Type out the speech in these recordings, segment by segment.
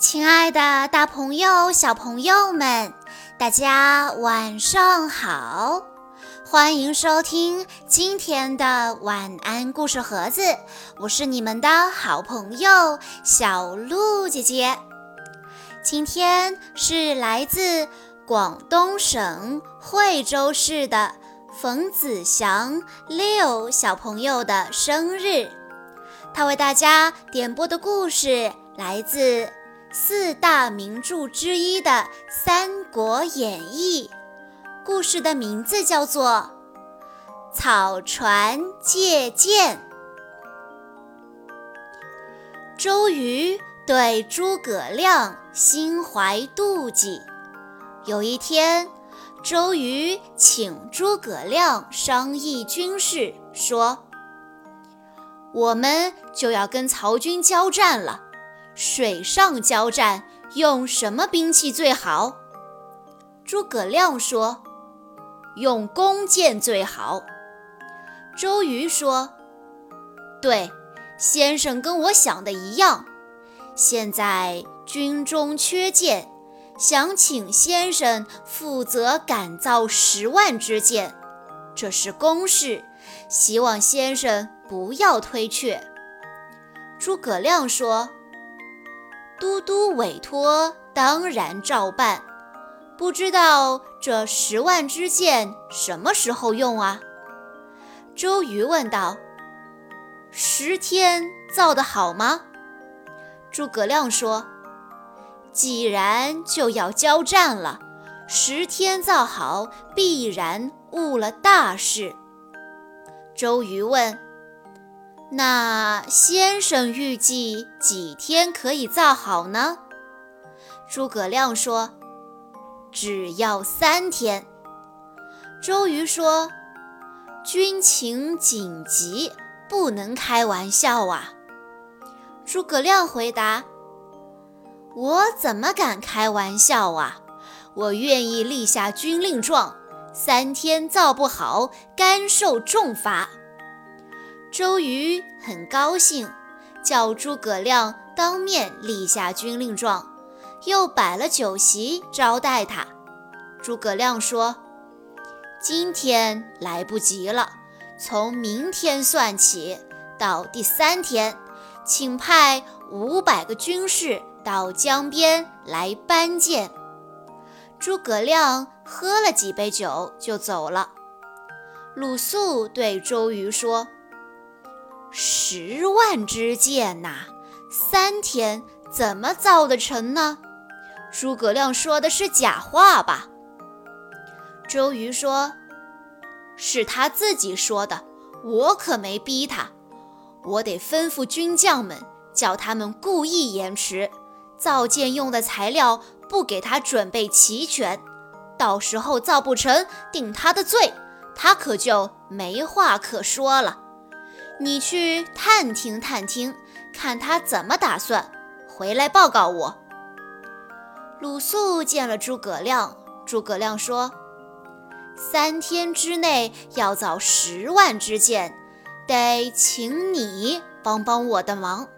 亲爱的，大朋友、小朋友们，大家晚上好！欢迎收听今天的晚安故事盒子，我是你们的好朋友小鹿姐姐。今天是来自广东省惠州市的冯子祥六小朋友的生日，他为大家点播的故事来自。四大名著之一的《三国演义》，故事的名字叫做《草船借箭》。周瑜对诸葛亮心怀妒忌。有一天，周瑜请诸葛亮商议军事，说：“我们就要跟曹军交战了。”水上交战用什么兵器最好？诸葛亮说：“用弓箭最好。”周瑜说：“对，先生跟我想的一样。现在军中缺箭，想请先生负责赶造十万支箭，这是公事，希望先生不要推却。”诸葛亮说。都督委托，当然照办。不知道这十万支箭什么时候用啊？周瑜问道。十天造得好吗？诸葛亮说。既然就要交战了，十天造好，必然误了大事。周瑜问。那先生预计几天可以造好呢？诸葛亮说：“只要三天。”周瑜说：“军情紧急，不能开玩笑啊。”诸葛亮回答：“我怎么敢开玩笑啊？我愿意立下军令状，三天造不好，甘受重罚。”周瑜很高兴，叫诸葛亮当面立下军令状，又摆了。酒席招待他。诸葛亮说：“今天来不及了，从明天算起，到第三天，请派五百个军士到江边来搬箭。”诸葛亮喝了。几杯酒就走了。鲁肃对周瑜说。十万支箭呐，三天怎么造得成呢？诸葛亮说的是假话吧？周瑜说：“是他自己说的，我可没逼他。我得吩咐军将们，叫他们故意延迟造箭用的材料，不给他准备齐全，到时候造不成，定他的罪，他可就没话可说了。”你去探听探听，看他怎么打算，回来报告我。鲁肃见了诸葛亮，诸葛亮说：“三天之内要造十万支箭，得请你帮帮我的忙。”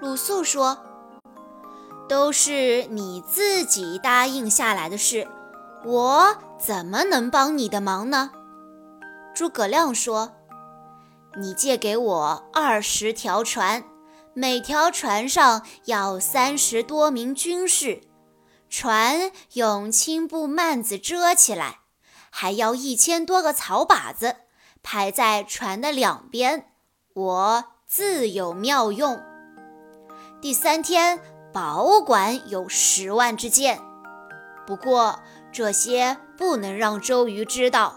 鲁肃说：“都是你自己答应下来的事，我怎么能帮你的忙呢？”诸葛亮说。你借给我二十条船，每条船上要三十多名军士，船用青布幔子遮起来，还要一千多个草靶子排在船的两边，我自有妙用。第三天保管有十万支箭，不过这些不能让周瑜知道。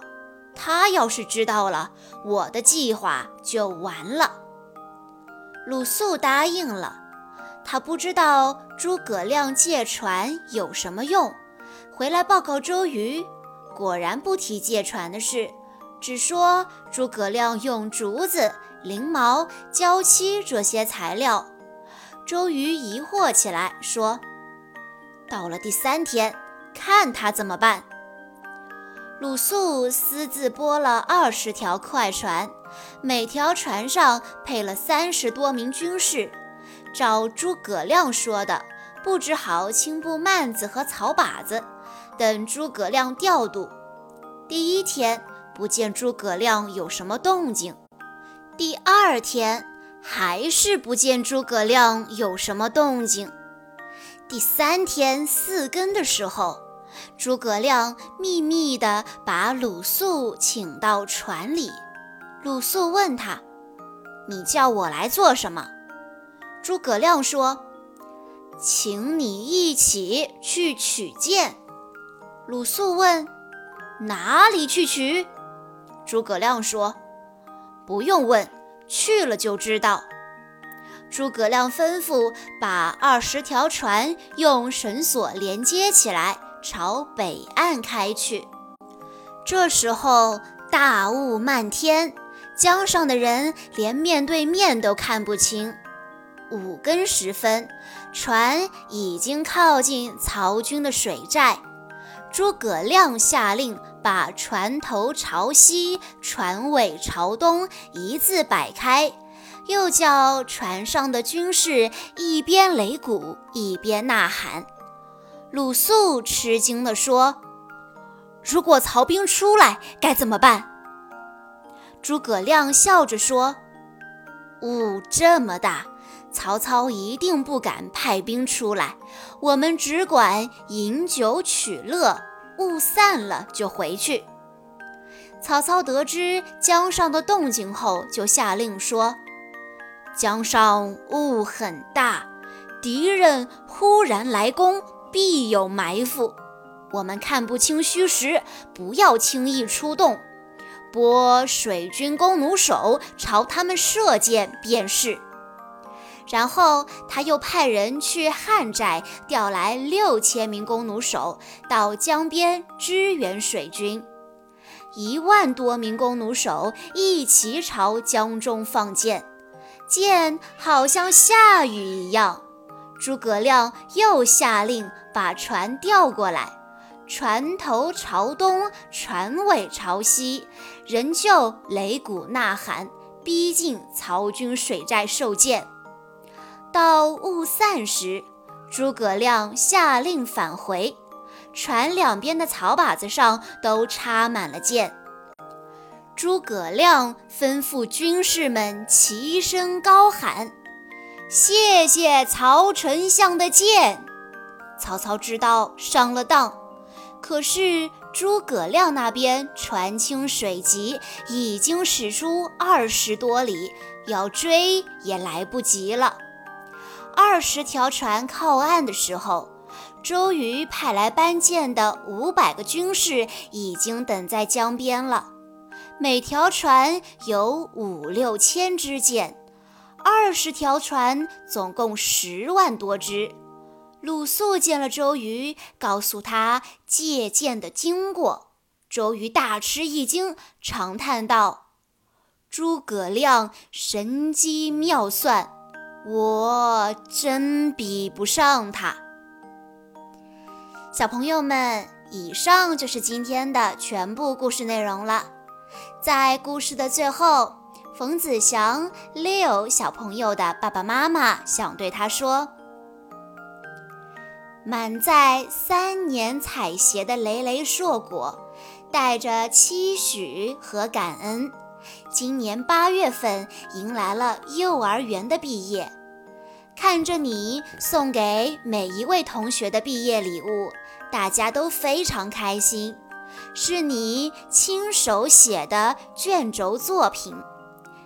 他要是知道了，我的计划就完了。鲁肃答应了，他不知道诸葛亮借船有什么用，回来报告周瑜，果然不提借船的事，只说诸葛亮用竹子、翎毛、胶漆这些材料。周瑜疑惑起来，说：“到了第三天，看他怎么办。”鲁肃私自拨了二十条快船，每条船上配了三十多名军士，照诸葛亮说的，布置好青布幔子和草把子，等诸葛亮调度。第一天不见诸葛亮有什么动静，第二天还是不见诸葛亮有什么动静。第三天四更的时候，诸葛亮秘密地把鲁肃请到船里。鲁肃问他：“你叫我来做什么？”诸葛亮说：“请你一起去取剑。”鲁肃问。哪里去取？诸葛亮说：“不用问，去了就知道。”诸葛亮吩咐把二十条船用绳索连接起来，朝北岸开去。这时候大雾漫天，江上的人连面对面都看不清。五更时分，船已经靠近曹军的水寨。诸葛亮下令把船头朝西、船尾朝东一字摆开，又叫船上的军士一边擂鼓一边呐喊。鲁肃吃惊地说：“如果曹兵出来，该怎么办？”诸葛亮笑着说：“雾这么大。”曹操一定不敢派兵出来，我们只管饮酒取乐，雾散了就回去。曹操得知江上的动静后，就下令说：“江上雾很大，敌人忽然来攻，必有埋伏。我们看不清虚实，不要轻易出动，拨水军弓弩手朝他们射箭便是。”然后他又派人去汉寨调来六千名弓弩手到江边支援水军，一万多名弓弩手一齐朝江中放箭，箭好像下雨一样。诸葛亮又下令把船调过来，船头朝东，船尾朝西，仍旧擂鼓呐喊，逼近曹军水寨受箭。到雾散时，诸葛亮下令返回，船两边的草靶子上都插满了箭。诸葛亮吩咐军士们齐声高喊：“谢谢曹丞相的箭！”曹操知道上了当，可是诸葛亮那边船轻水急，已经驶出二十多里，要追也来不及了。二十条船靠岸的时候，周瑜派来搬箭的五百个军士已经等在江边了。每条船有五六千支箭，二十条船总共十万多只。鲁肃见了周瑜，告诉他借箭的经过。周瑜大吃一惊，长叹道：“诸葛亮神机妙算。”我真比不上他。小朋友们，以上就是今天的全部故事内容了。在故事的最后，冯子祥 Leo 小朋友的爸爸妈妈想对他说：满载三年采撷的累累硕果，带着期许和感恩。今年八月份迎来了幼儿园的毕业，看着你送给每一位同学的毕业礼物，大家都非常开心。是你亲手写的卷轴作品，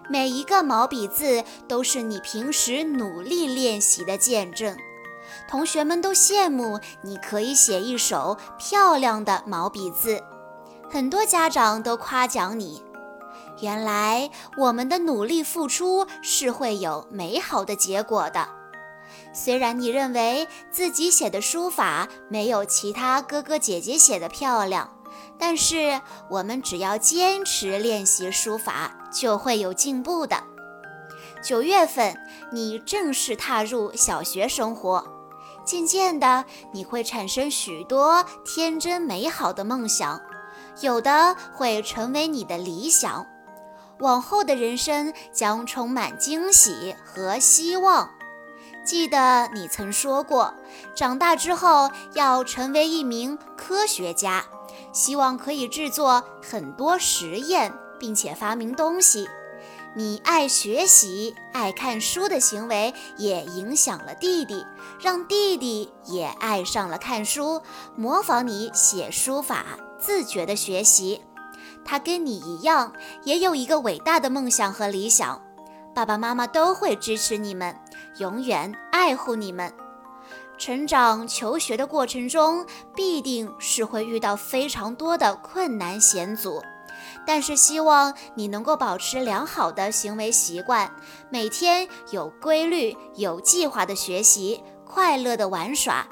每一个毛笔字都是你平时努力练习的见证。同学们都羡慕你可以写一手漂亮的毛笔字，很多家长都夸奖你。原来我们的努力付出是会有美好的结果的。虽然你认为自己写的书法没有其他哥哥姐姐写的漂亮，但是我们只要坚持练习书法，就会有进步的。九月份，你正式踏入小学生活，渐渐的，你会产生许多天真美好的梦想，有的会成为你的理想。往后的人生将充满惊喜和希望。记得你曾说过，长大之后要成为一名科学家，希望可以制作很多实验，并且发明东西。你爱学习、爱看书的行为也影响了弟弟，让弟弟也爱上了看书，模仿你写书法，自觉的学习。他跟你一样，也有一个伟大的梦想和理想。爸爸妈妈都会支持你们，永远爱护你们。成长求学的过程中，必定是会遇到非常多的困难险阻。但是希望你能够保持良好的行为习惯，每天有规律、有计划的学习，快乐的玩耍。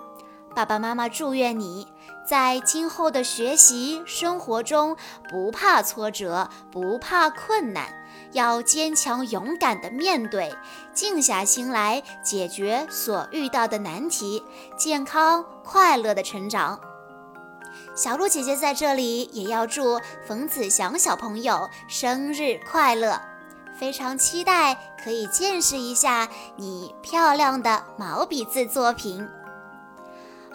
爸爸妈妈祝愿你在今后的学习生活中不怕挫折，不怕困难，要坚强勇敢的面对，静下心来解决所遇到的难题，健康快乐的成长。小鹿姐姐在这里也要祝冯子祥小朋友生日快乐，非常期待可以见识一下你漂亮的毛笔字作品。